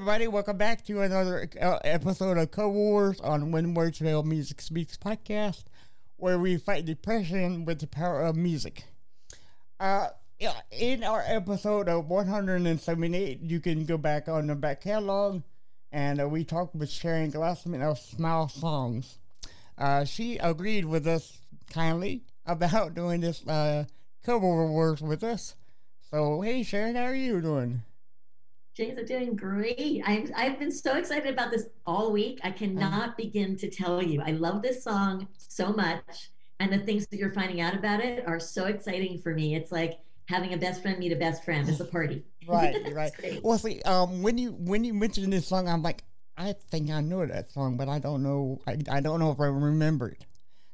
everybody. Welcome back to another uh, episode of Cover Wars on When Words Fail Music Speaks podcast, where we fight depression with the power of music. Uh, in our episode of 178, you can go back on the back catalog, and uh, we talked with Sharon Glassman of Smile Songs. Uh, she agreed with us kindly about doing this uh, cover wars with us. So, hey, Sharon, how are you doing? James, I'm doing great. I've, I've been so excited about this all week. I cannot begin to tell you. I love this song so much. And the things that you're finding out about it are so exciting for me. It's like having a best friend meet a best friend. It's a party. right, right. Well, see, um, when you when you mentioned this song, I'm like, I think I know that song, but I don't know. I, I don't know if I remember it.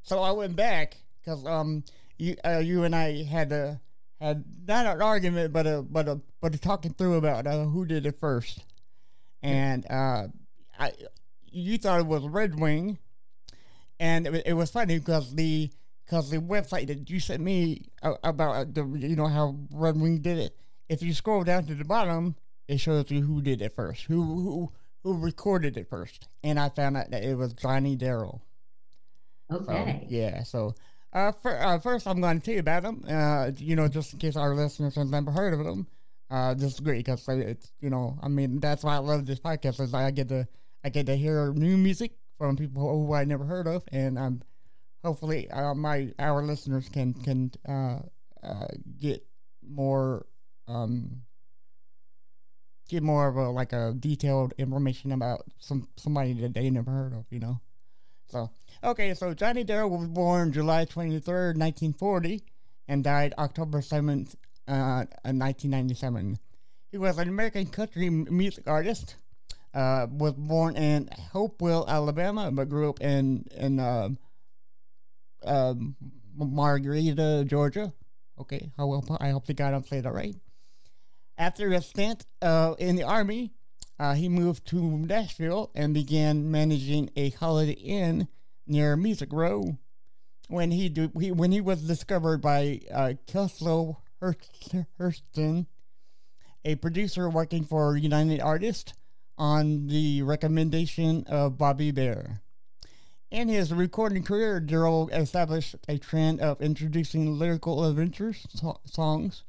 So I went back because um, you uh, you and I had a had not an argument, but a but a but a talking through about uh, who did it first, and uh, I you thought it was Red Wing, and it, it was funny because the because the website that you sent me about the you know how Red Wing did it. If you scroll down to the bottom, it shows you who did it first, who who who recorded it first, and I found out that it was Johnny Darrell. Okay. So, yeah. So uh, for, uh, first, I'm going to tell you about them. Uh, you know, just in case our listeners have never heard of them. Uh, this is great because it's you know, I mean, that's why I love this podcast is I get to I get to hear new music from people who I never heard of, and I'm hopefully uh, my our listeners can can uh, uh, get more um get more of a like a detailed information about some somebody that they never heard of, you know. So okay, so Johnny Darrell was born July twenty third, nineteen forty, and died October seventh, uh, nineteen ninety seven. He was an American country music artist. Uh, was born in Hopewell, Alabama, but grew up in in uh, uh, Marietta, Georgia. Okay, I hope I hope the guy don't say that right. After a stint uh, in the army, uh, he moved to Nashville and began managing a Holiday Inn near Music Row. When he, do, he when he was discovered by uh, Kelso Herston, a producer working for United Artists, on the recommendation of Bobby Bare. In his recording career, Darrell established a trend of introducing lyrical adventure so- songs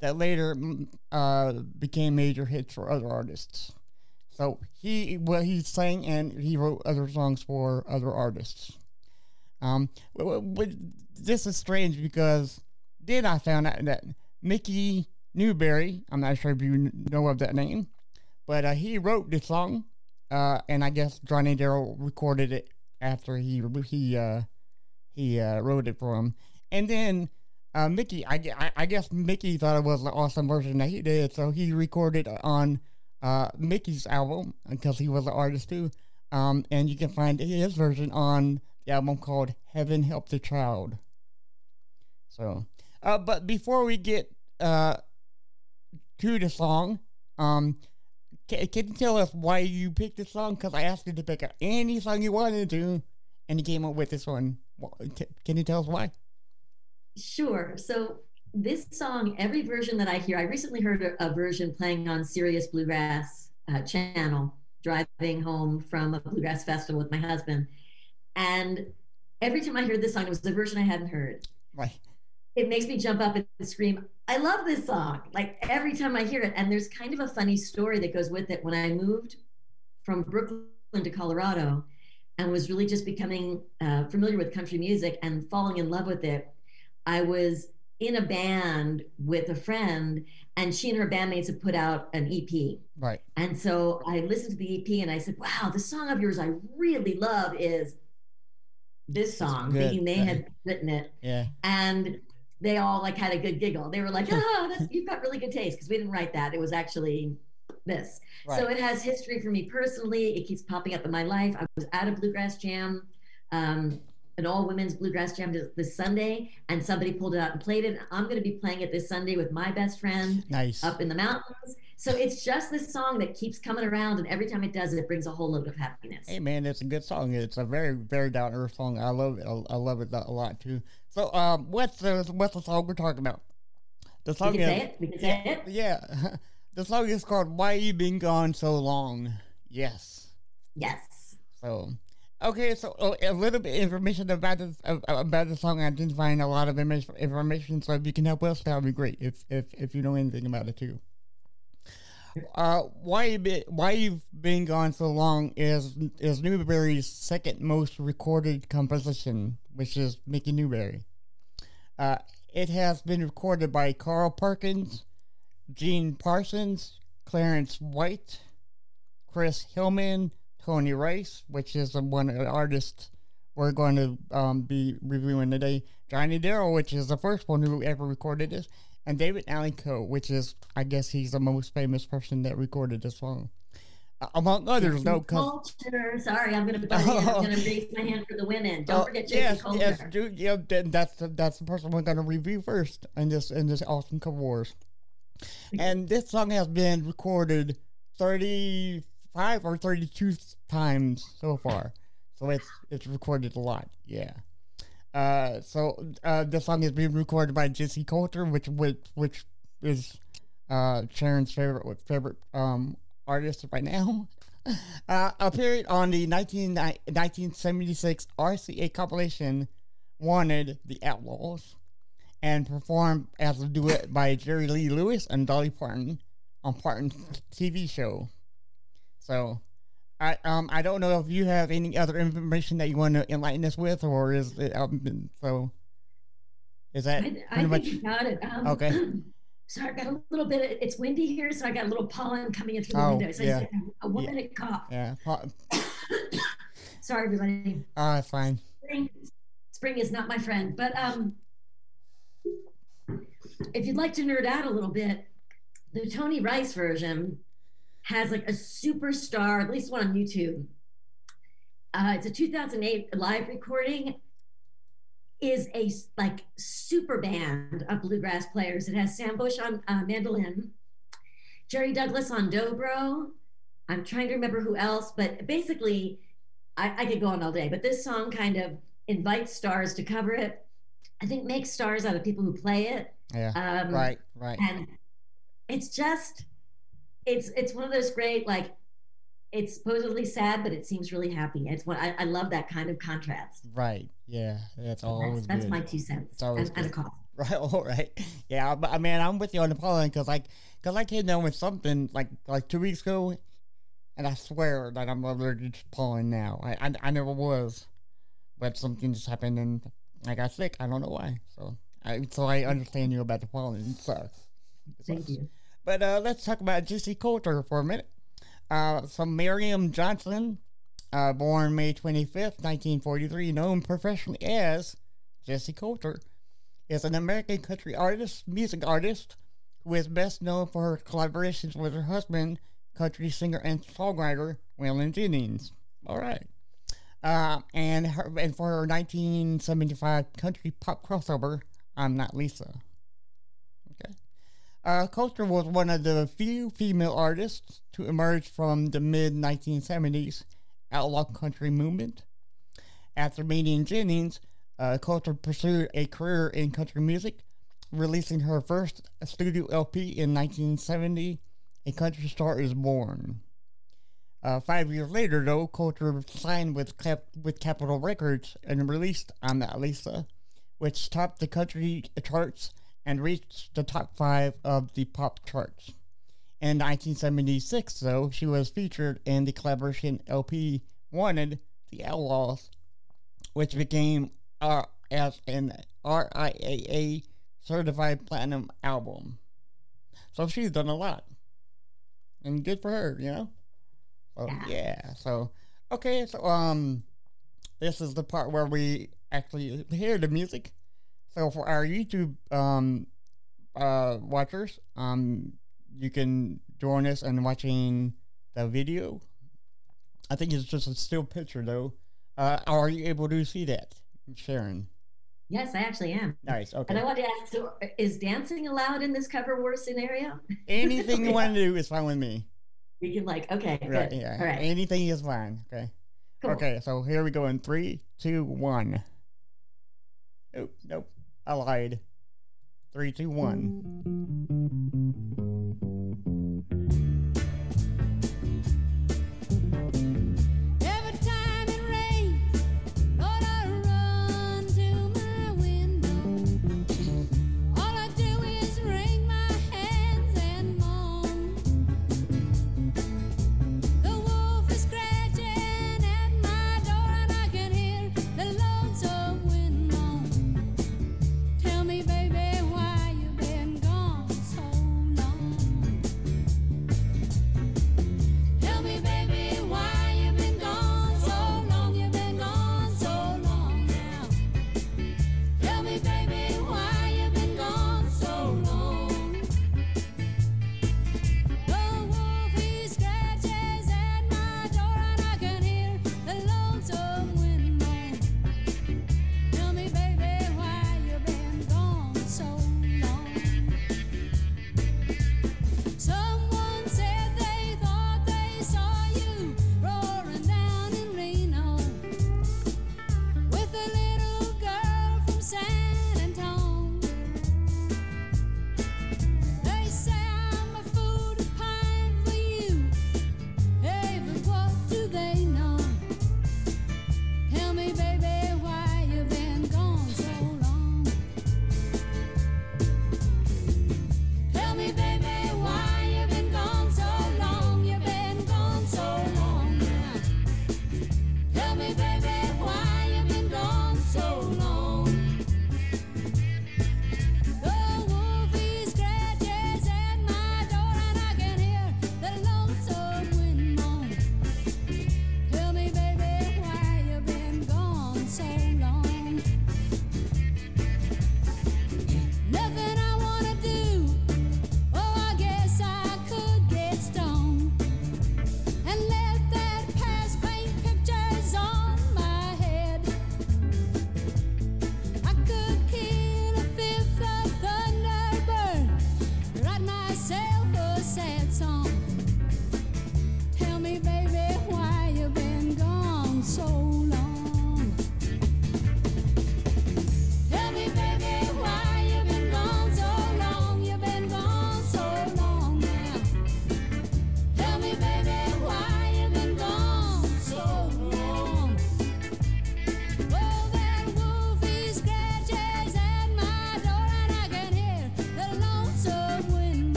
that later mm, uh, became major hits for other artists. So he well he sang and he wrote other songs for other artists. Um, but this is strange because then I found out that Mickey Newbury, I'm not sure if you know of that name, but uh, he wrote the song, uh, and I guess Johnny Darrell recorded it after he he uh, he uh, wrote it for him, and then uh, Mickey, I, I, I guess Mickey thought it was an awesome version that he did, so he recorded on uh, Mickey's album because he was an artist too. Um, and you can find his version on the album called Heaven Help the Child. So, uh, but before we get uh, to the song, um, can, can you tell us why you picked this song? Because I asked you to pick any song you wanted to, and you came up with this one. Can you tell us why? Sure. So this song, every version that I hear, I recently heard a, a version playing on Sirius Bluegrass uh, channel, driving home from a bluegrass festival with my husband. And every time I heard this song, it was a version I hadn't heard. Right. It makes me jump up and scream, I love this song. Like every time I hear it. And there's kind of a funny story that goes with it. When I moved from Brooklyn to Colorado and was really just becoming uh, familiar with country music and falling in love with it, I was in a band with a friend and she and her bandmates had put out an EP. Right. And so I listened to the EP and I said, wow, the song of yours I really love is this song, thinking they had written it. Yeah. And they all like had a good giggle. They were like, oh, that's, you've got really good taste because we didn't write that. It was actually this. Right. So it has history for me personally. It keeps popping up in my life. I was at a bluegrass jam. Um, an all women's bluegrass jam this Sunday, and somebody pulled it out and played it. I'm going to be playing it this Sunday with my best friend nice. up in the mountains. So it's just this song that keeps coming around, and every time it does it, it brings a whole load of happiness. Hey man, it's a good song. It's a very very down earth song. I love it. I love it a lot too. So um, what's the what's the song we're talking about? The song we can is, say it. We can say yeah, it. Yeah. the song is called "Why You Been Gone So Long." Yes. Yes. So, okay, so uh, a little bit information about this about the song. I didn't a lot of information, so if you can help us, that would be great. If if if you know anything about it too. Uh, why you been, why you've been gone so long is is Newbury's second most recorded composition, which is Mickey Newbury. Uh, it has been recorded by Carl Perkins, Gene Parsons, Clarence White, Chris Hillman, Tony Rice, which is the one of the artists we're going to um, be reviewing today, Johnny Darrell, which is the first one who ever recorded this, and David Allan Coe, which is, I guess, he's the most famous person that recorded this song. Uh, among others, no Colter. Sorry, I'm going to I'm going to raise my hand for the women. Don't uh, forget yes, Colter. Yes, dude, yeah, that's the, that's the person we're going to review first in this in this awesome cover wars. And this song has been recorded 35 or 32 times so far. So it's it's recorded a lot. Yeah. Uh, so uh, the song is being recorded by Jessi Colter, which which which is uh, Sharon's favorite favorite um, artist right now. Uh, appeared on the 19, 1976 RCA compilation "Wanted the Outlaws," and performed as a duet by Jerry Lee Lewis and Dolly Parton on Parton's TV show. So I um I don't know if you have any other information that you want to enlighten us with, or is it um, so? Is that I, I much? You got it. Um, okay. So I got a little bit. Of, it's windy here, so I got a little pollen coming in through the oh, window. So yeah. I a one yeah. minute cough. Yeah. Sorry, everybody. Ah, uh, fine. Spring, spring is not my friend, but um, if you'd like to nerd out a little bit, the Tony Rice version has like a superstar, at least one on YouTube. Uh, it's a 2008 live recording. Is a like super band of bluegrass players. It has Sam Bush on uh, mandolin, Jerry Douglas on dobro. I'm trying to remember who else, but basically, I, I could go on all day. But this song kind of invites stars to cover it. I think makes stars out of people who play it. Yeah. Um, right. Right. And it's just it's it's one of those great like it's supposedly sad, but it seems really happy. It's what I, I love that kind of contrast. Right. Yeah. That's always that's, that's my two cents. It's always and, and a cough. Right. All right. Yeah. But I mean, I'm with you on the pollen because like because I came down with something like like two weeks ago, and I swear that I'm allergic to pollen now. I I, I never was, but something just happened and I got sick. I don't know why. So I so I understand you about the pollen. It Thank you. But uh, let's talk about Jessi Colter for a minute. Uh, so Mariam Johnson, uh, born May 25th, 1943, known professionally as Jessi Colter, is an American country artist, music artist, who is best known for her collaborations with her husband, country singer and songwriter Waylon Jennings. All right. Uh, and her, and for her 1975 country pop crossover, I'm Not Lisa. Uh, Colter was one of the few female artists to emerge from the mid 1970s outlaw country movement. After meeting Jennings, uh, Colter pursued a career in country music, releasing her first studio LP in 1970, A Country Star is Born. Uh, five years later, though, Colter signed with Cap- with Capitol Records and released I'm Not Lisa, which topped the country charts and reached the top five of the pop charts. In 1976, though, she was featured in the collaboration LP Wanted the Outlaws, which became uh, as an RIAA certified platinum album. So she's done a lot. And good for her, you know? So, yeah. yeah. So, okay, so, um, this is the part where we actually hear the music. So for our YouTube um, uh, watchers, um, you can join us in watching the video. I think it's just a still picture though. Uh, are you able to see that, Sharon? Yes, I actually am. Nice. Okay. And I want to ask: so Is dancing allowed in this cover war scenario? Anything you want to do is fine with me. We can like okay, right? Good. Yeah. All right. Anything is fine. Okay. Cool. Okay. So here we go in three, two, one. Nope. Nope. I lied. Three, two, one.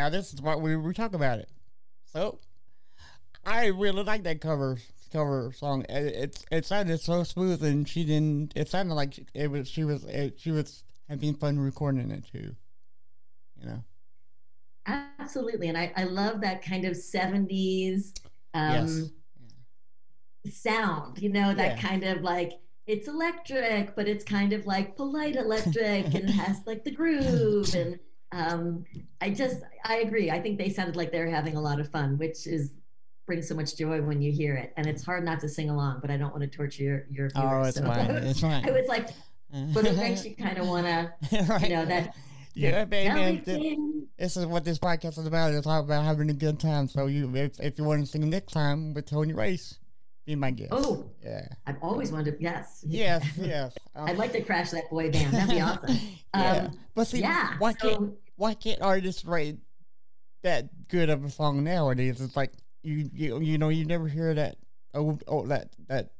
Now this is what we we talk about it. So I really like that cover cover song. It, it it sounded so smooth, and she didn't. It sounded like it was she was it, she was having fun recording it too. You know. Absolutely, and I I love that kind of seventies. Um, yes. sound you know that yeah. kind of like it's electric but it's kind of like polite electric and has like the groove and um, I just I agree. I think they sounded like they were having a lot of fun, which is brings so much joy when you hear it. And it's hard not to sing along, but I don't want to torture your your viewers. Oh, it's so fine. It's fine. I was like, but it makes you kind of want to, right. you know, that. Yeah, baby. This is what this podcast is about. It's all about having a good time. So you, if, if you want to sing next time with Tony Rice, be my guest. Oh, yeah. I've always wanted. To, yes. Yes. Yes. Um, I'd like to crash that boy band. That'd be awesome. yeah. Um, but see, yeah, why so, can't why can't artists write that good of a song nowadays? It's like you you you know you never hear that oh oh that that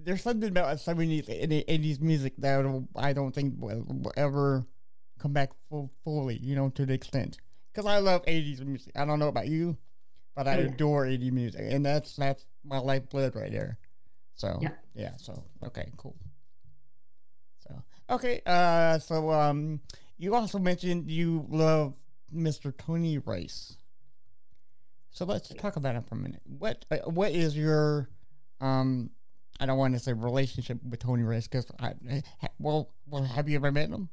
there's something about seventies and eighties music that I don't think will, will ever come back full, fully, you know, to the extent. Because I love eighties music. I don't know about you, but I yeah. adore eighties music, and that's that's my lifeblood right there. So yeah, yeah. So okay, cool. So okay, uh, so um, you also mentioned you love Mr. Tony Rice. So let's talk about it for a minute. What uh, what is your um I don't want to say relationship with Tony Rice because I ha, well well have you ever met him?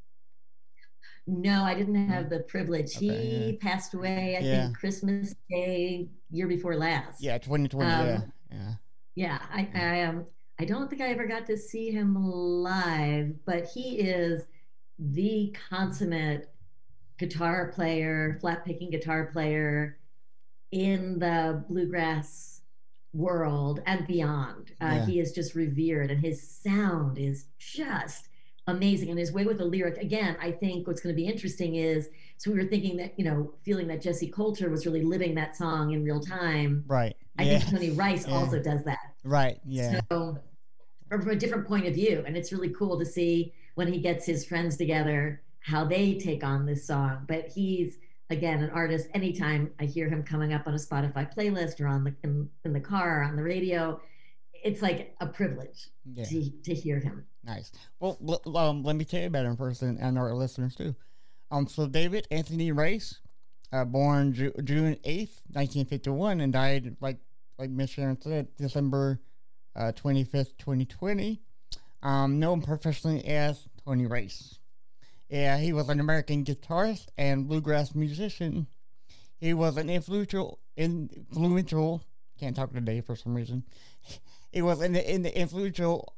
No, I didn't have the privilege. Okay, he yeah. passed away, I yeah. think, Christmas Day year before last. Yeah, 2020. Um, yeah, yeah. Yeah, I, I um, I don't think I ever got to see him live, but he is the consummate guitar player, flat picking guitar player in the bluegrass world and beyond. Uh, yeah. He is just revered, and his sound is just amazing. And his way with the lyric, again, I think what's going to be interesting is so we were thinking that, you know, feeling that Jessi Colter was really living that song in real time. Right. I yeah. think Tony Rice yeah. also does that. Right. Yeah. So, from a different point of view. And it's really cool to see when he gets his friends together how they take on this song. But he's, again, an artist. Anytime I hear him coming up on a Spotify playlist or on the in, in the car on the radio, it's like a privilege yeah. to, to hear him. Nice. Well, um, let me tell you about him first, and, and our listeners too. Um, so David Anthony Rice, uh, born Ju- June eighth, nineteen fifty one, and died like like Miss Sharon said, December uh, twenty fifth, twenty twenty. Um, known professionally as Tony Rice. Yeah, he was an American guitarist and bluegrass musician. He was an influential, influential. Can't talk today for some reason. He was in the, in the influential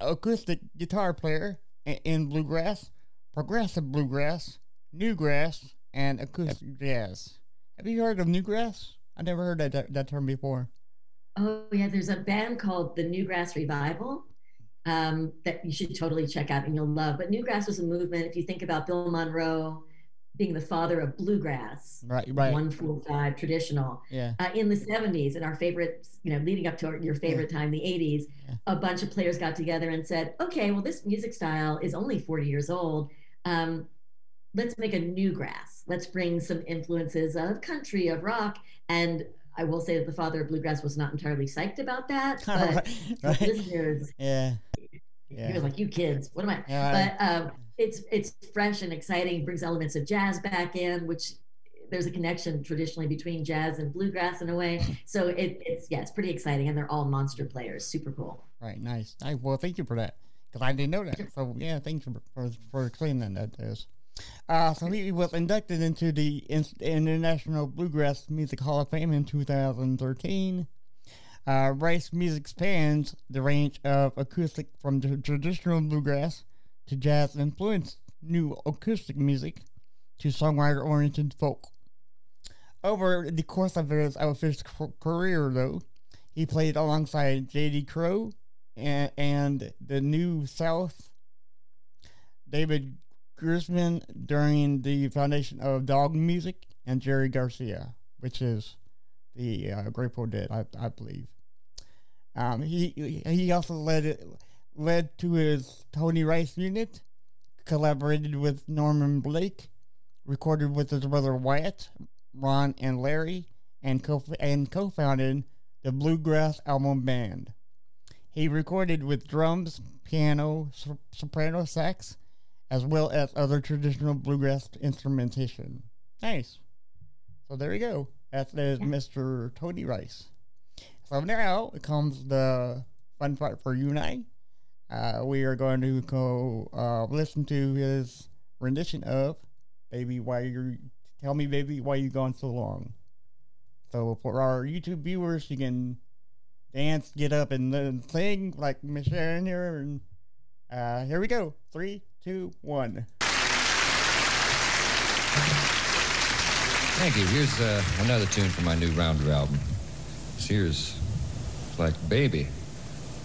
acoustic guitar player in bluegrass, progressive bluegrass, newgrass, and acoustic jazz. Have you heard of newgrass? I never heard that, that term before. Oh yeah, there's a band called the Newgrass Revival um, that you should totally check out and you'll love. But newgrass was a movement. If you think about Bill Monroe being the father of bluegrass, right, right, one four five traditional, yeah, uh, in the '70s, and our favorite, you know, leading up to your favorite yeah. time, the '80s, yeah. a bunch of players got together and said, okay, well, this music style is only 40 years old. Um, let's make a new grass. Let's bring some influences of country, of rock, and I will say that the father of bluegrass was not entirely psyched about that, but right. listeners, yeah, yeah. he was like, "You kids, what am I?" Yeah, but um, it's it's fresh and exciting. Brings elements of jazz back in, which there's a connection traditionally between jazz and bluegrass in a way. So it, it's yeah, it's pretty exciting, and they're all monster players. Super cool. Right, nice. I, well, thank you for that because I didn't know that. So yeah, thanks for for, for explaining that. That is. Uh, so he was inducted into the International Bluegrass Music Hall of Fame in 2013. Uh, Rice music spans the range of acoustic from traditional bluegrass to jazz influenced new acoustic music to songwriter oriented folk. Over the course of his, of career, though, he played alongside J.D. Crowe and, and the New South, David Grisman during the foundation of Dawg Music and Jerry Garcia, which is the uh, Grateful Dead, I, I believe. Um, he he also led it, led to his Tony Rice unit, collaborated with Norman Blake, recorded with his brother Wyatt, Ron, and Larry, and co and co-founded the Bluegrass Album Band. He recorded with drums, piano, soprano sax, as well as other traditional bluegrass instrumentation. Nice. So there you go. That is Mr. Tony Rice. So now it comes the fun part for you and I. Uh, we are going to go uh, listen to his rendition of "Baby, Why You Tell Me, Baby, Why You Gone So Long." So for our YouTube viewers, you can dance, get up, and then sing like Sharon here. And uh, here we go. Three, two, one. Thank you. Here's uh, another tune from my new Rounder album. This here's like Baby.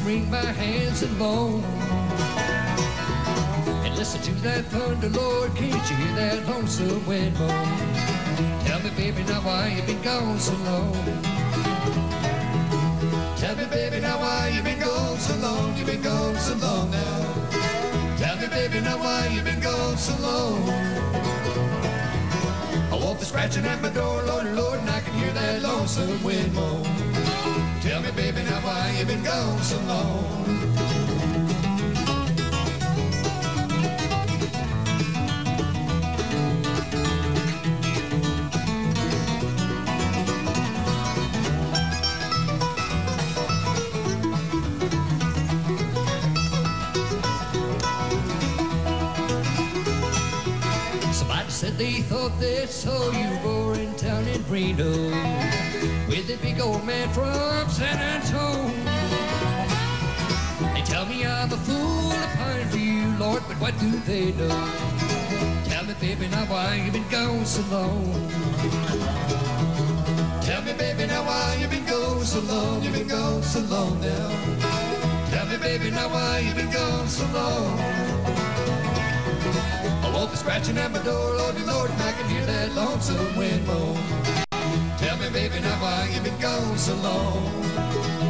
wring my hands and moan. And listen to that thunder, Lord, can't you hear that lonesome wind moan? Tell me, baby, now why you been gone so long? Tell me, baby, now why you been gone so long? You been gone so long now. Tell me, baby, now why you been gone so long? I walk the scratching at my door, Lord, Lord, and I can hear that lonesome wind moan. Tell me, baby, now why you been gone so long? Said they thought they saw you over in town in Reno with a big old man from San Antonio. They tell me I'm a fool to pine for you, Lord, but what do they know? Tell me, baby, now why you been gone so long? Tell me, baby, now why you been gone so long? You been gone so long now. Tell me, baby, now why you been gone so long? Won't be scratching at my door, Lordy, Lord, and I can hear that lonesome wind moan. Tell me, baby, now why you been gone so long?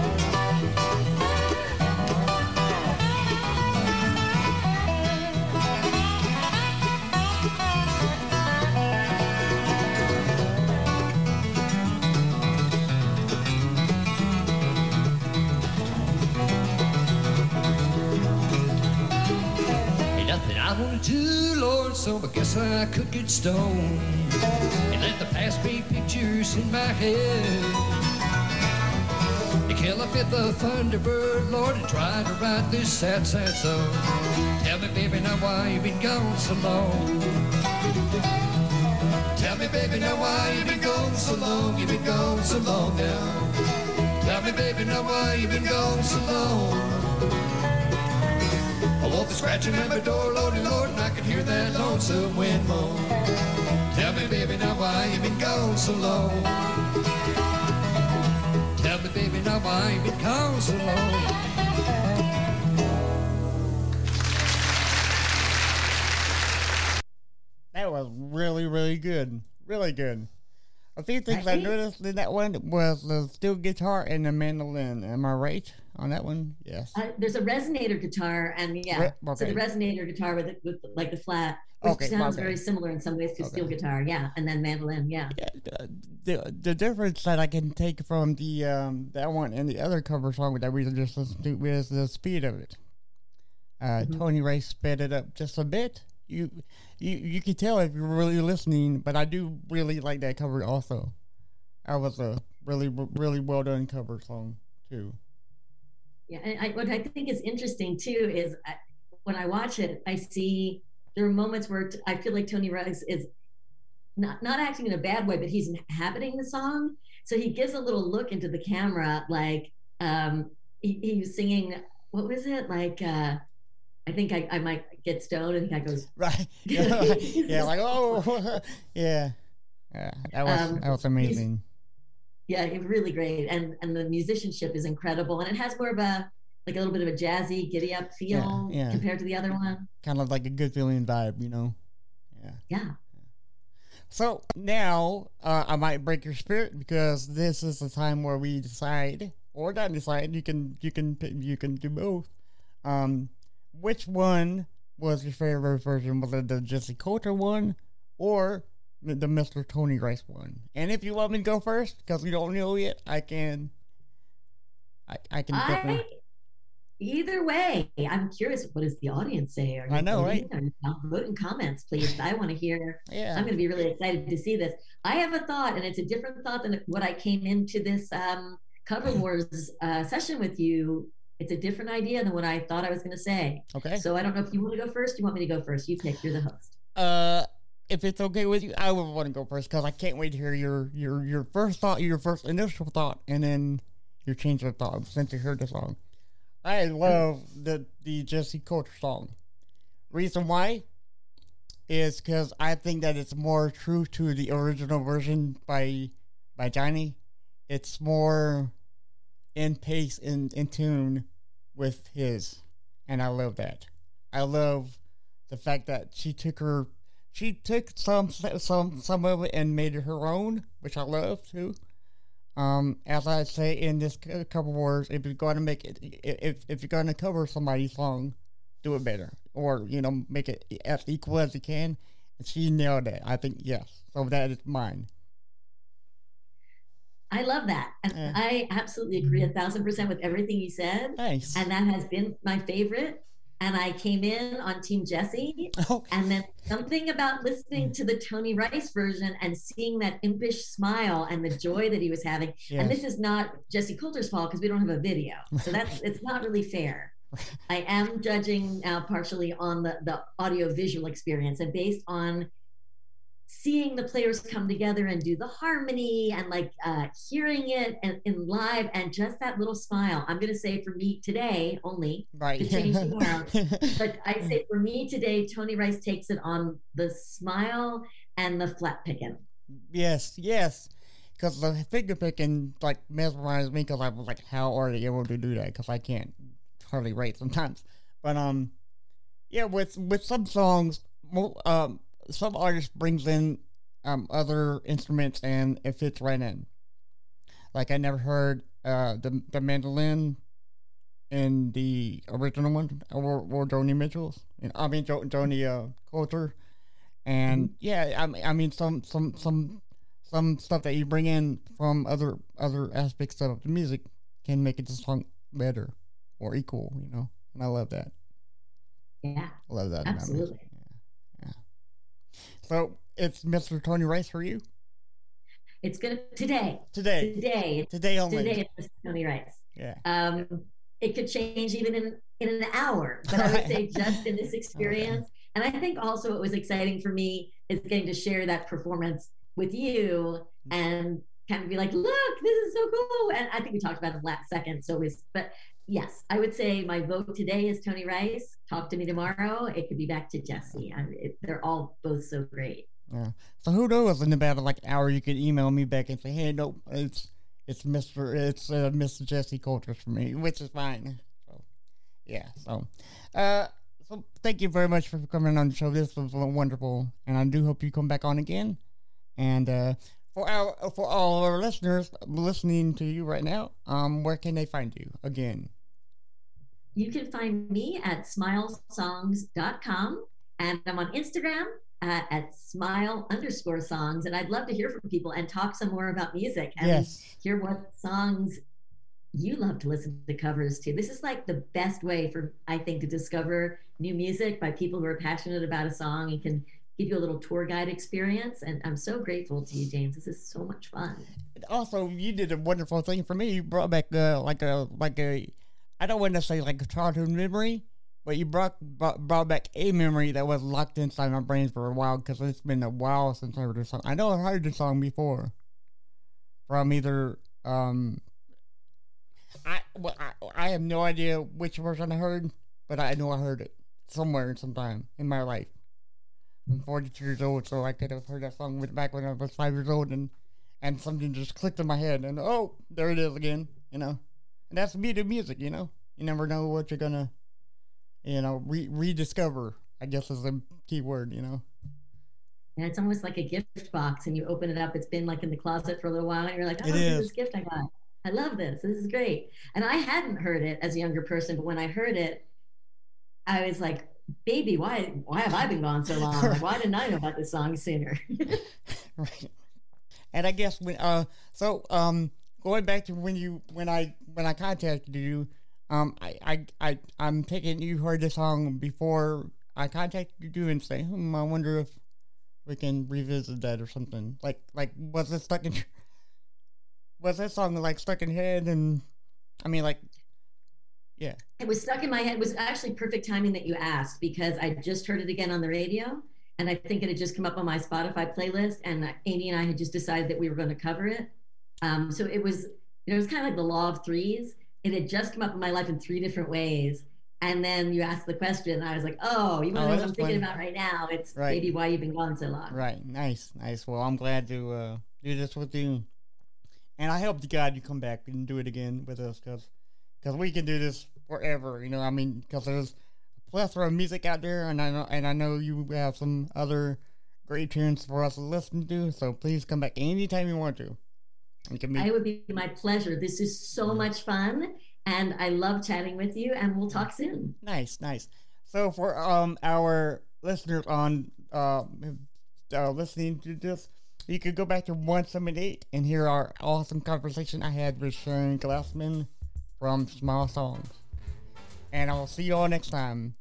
I wanna do, Lord, so I guess I could get stoned and let the past be pictures in my head. You kill a fifth of Thunderbird, Lord, and try to write this sad, sad song. Tell me, baby, now why you been gone so long? Tell me, baby, now why you been gone so long? You been gone so long now. Tell me, baby, now why you been gone so long? I won't scratching at my door, Lord, I can hear that lonesome wind moan. Tell me, baby, now why you been gone so long? Tell me, baby, now why you been gone so long? That was really, really good. Really good. A few things I noticed in that one was the steel guitar and the mandolin. Am I right on that one? Yes. Uh, there's a resonator guitar, and yeah, Re- okay. so the resonator guitar with with like the flat, which okay, sounds okay. very similar in some ways to steel guitar. Yeah, and then mandolin. Yeah. yeah the, the, difference that I can take from the um that one and the other cover song that we just listened to is the speed of it. Uh, mm-hmm. Tony Rice sped it up just a bit. You you you can tell if you're really listening, but I do really like that cover also. That was a really really well done cover song too. Yeah, and I, what I think is interesting too is I, when I watch it, I see there are moments where t- I feel like Tony Rice is not not acting in a bad way, but he's inhabiting the song. So he gives a little look into the camera, like um, he, he was singing. What was it like? Uh, I think I, I might get stoned, and he goes right. yeah, yeah like oh, yeah. Yeah, that was Um, that was amazing. Yeah, it- really great, and and the musicianship is incredible, and it has more of a like a little bit of a jazzy, giddy up feel yeah. compared to the other one. Kind of like a good feeling vibe, you know. Yeah. Yeah. So now uh, I might break your spirit because this is the time where we decide, or not decide. You can you can you can do both. Um, which one was your favorite version? Was it the Jessi Colter one, or the Mr. Tony Rice one? And if you want me to go first, because we don't know yet, I can. I I can. I either way, I'm curious. What does the audience say? Are I know, you not voting comments, please? I want to hear. yeah. I'm going to be really excited to see this. I have a thought, and it's a different thought than what I came into this um, cover wars uh, session with you. It's a different idea than what I thought I was going to say. okay. So I don't know if you want to go first. You want me to go first? You pick. You're the host. Uh, if it's okay with you, I would want to go first because I can't wait to hear your your your first thought, your first initial thought, and then your change of thought since you heard the song. I love the the Jessi Colter song. Reason why is because I think that it's more true to the original version by by Johnny. It's more in pace and in tune with his, and I love that. I love the fact that she took her she took some some some of it and made it her own, which I love too. Um, as I say in this couple words, if you're going to make it, if if you're going to cover somebody's song, do it better, or you know, make it as equal as you can. And she nailed it. I think yes. So that is mine. I love that, and Yeah. I absolutely agree a thousand percent with everything you said. Nice. And that has been my favorite. And I came in on Team Jessi, okay. and then something about listening mm. to the Tony Rice version and seeing that impish smile and the joy that he was having. And this is not Jessi Colter's fault because we don't have a video, so that's it's not really fair. I am judging now partially on the the audio visual experience and based on seeing the players come together and do the harmony and like uh, hearing it and in live and just that little smile. I'm gonna say for me today only, right. to change tomorrow. but I say for me today, Tony Rice takes it on the smile and the flat picking. Yes, yes. Because the finger picking like mesmerized me because I was like, how are they able to do that? Because I can't hardly write sometimes. But um, yeah, with with some songs, um, some artist brings in um other instruments and it fits right in. Like I never heard uh the the mandolin in the original one or, or Joni Mitchell's. I mean jo- Joni uh, Colter. And yeah, I mean, I mean some some some some stuff that you bring in from other other aspects of the music can make it just song better or equal, you know. And I love that. Yeah, I love that. Absolutely. So it's Mr. Tony Rice for you it's gonna today. today. Today, Today only. today it's Tony Rice. Yeah. Um, it could change even in in an hour, but I would say just in this experience. And I think also what was exciting for me is getting to share that performance with you and kind of be like, look, this is so cool. And I think we talked about it last second. So it was, but yes, I would say my vote today is Tony Rice. Talk to me tomorrow. It could be back to Jessi. They're all both so great. Yeah. So who knows? In about like an hour, you can email me back and say, "Hey, no, it's it's Mister it's uh, Mister Jessi Colter for me," which is fine. So, yeah. So, uh, so thank you very much for coming on the show. This was wonderful, and I do hope you come back on again. And uh, for our for all our listeners listening to you right now, um, where can they find you again? You can find me at smilesongs.com and I'm on Instagram uh, at smile underscore songs. And I'd love to hear from people and talk some more about music and yes. hear what songs you love to listen to covers to. This is like the best way for, I think, to discover new music by people who are passionate about a song and can give you a little tour guide experience. And I'm so grateful to you, James. This is so much fun. also you did a wonderful thing for me. You brought back uh, like a like a I don't want to say like a childhood memory, but you brought brought, back a memory that was locked inside my brain for a while because it's been a while since I heard this song. I know I heard this song before from either um I well I, I have no idea which version I heard, but I know I heard it somewhere sometime in my life. I'm 42 years old, so I could have heard that song back when I was five years old, and and something just clicked in my head, and oh, there it is again, you know. And that's the beauty of music, you know. You never know what you're gonna, you know, re- rediscover. I guess is the key word, you know. Yeah, it's almost like a gift box, and you open it up. It's been like in the closet for a little while, and you're like, "Oh, It look is. this gift I got. I love this. This is great." And I hadn't heard it as a younger person, but when I heard it, I was like, "Baby, why why have I been gone so long? Like, why didn't I know about this song sooner?" right. And I guess when uh so um going back to when you when I when I contacted you, um I I, I I'm thinking you heard the song before I contacted you and say, hmm, I wonder if we can revisit that or something. Like like was it stuck in was that song like stuck in head and I mean like yeah. it was stuck in my head. It was actually perfect timing that you asked because I just heard it again on the radio. And I think it had just come up on my Spotify playlist. And Amy and I had just decided that we were going to cover it. Um, so it was, you know, it was kind of like the law of threes. It had just come up in my life in three different ways. And then you asked the question, and I was like, oh, you want to Oh, know what I'm thinking about right now? It's Right. maybe why you've been gone so long. Right. Nice. Nice. Well, I'm glad to uh, do this with you. And I hope to God you come back and do it again with us because because we can do this forever. You know, I mean, because there's a plethora of music out there, and I know, and I know you have some other great tunes for us to listen to. So please come back anytime you want to. It be, would be my pleasure. This is so much fun. And I love chatting with you. And we'll talk soon. nice, nice. So for um our listeners on uh, uh listening to this, you could go back to 178 and hear our awesome conversation I had with Sharon Glassman from Smile Songs. And I will see you all next time.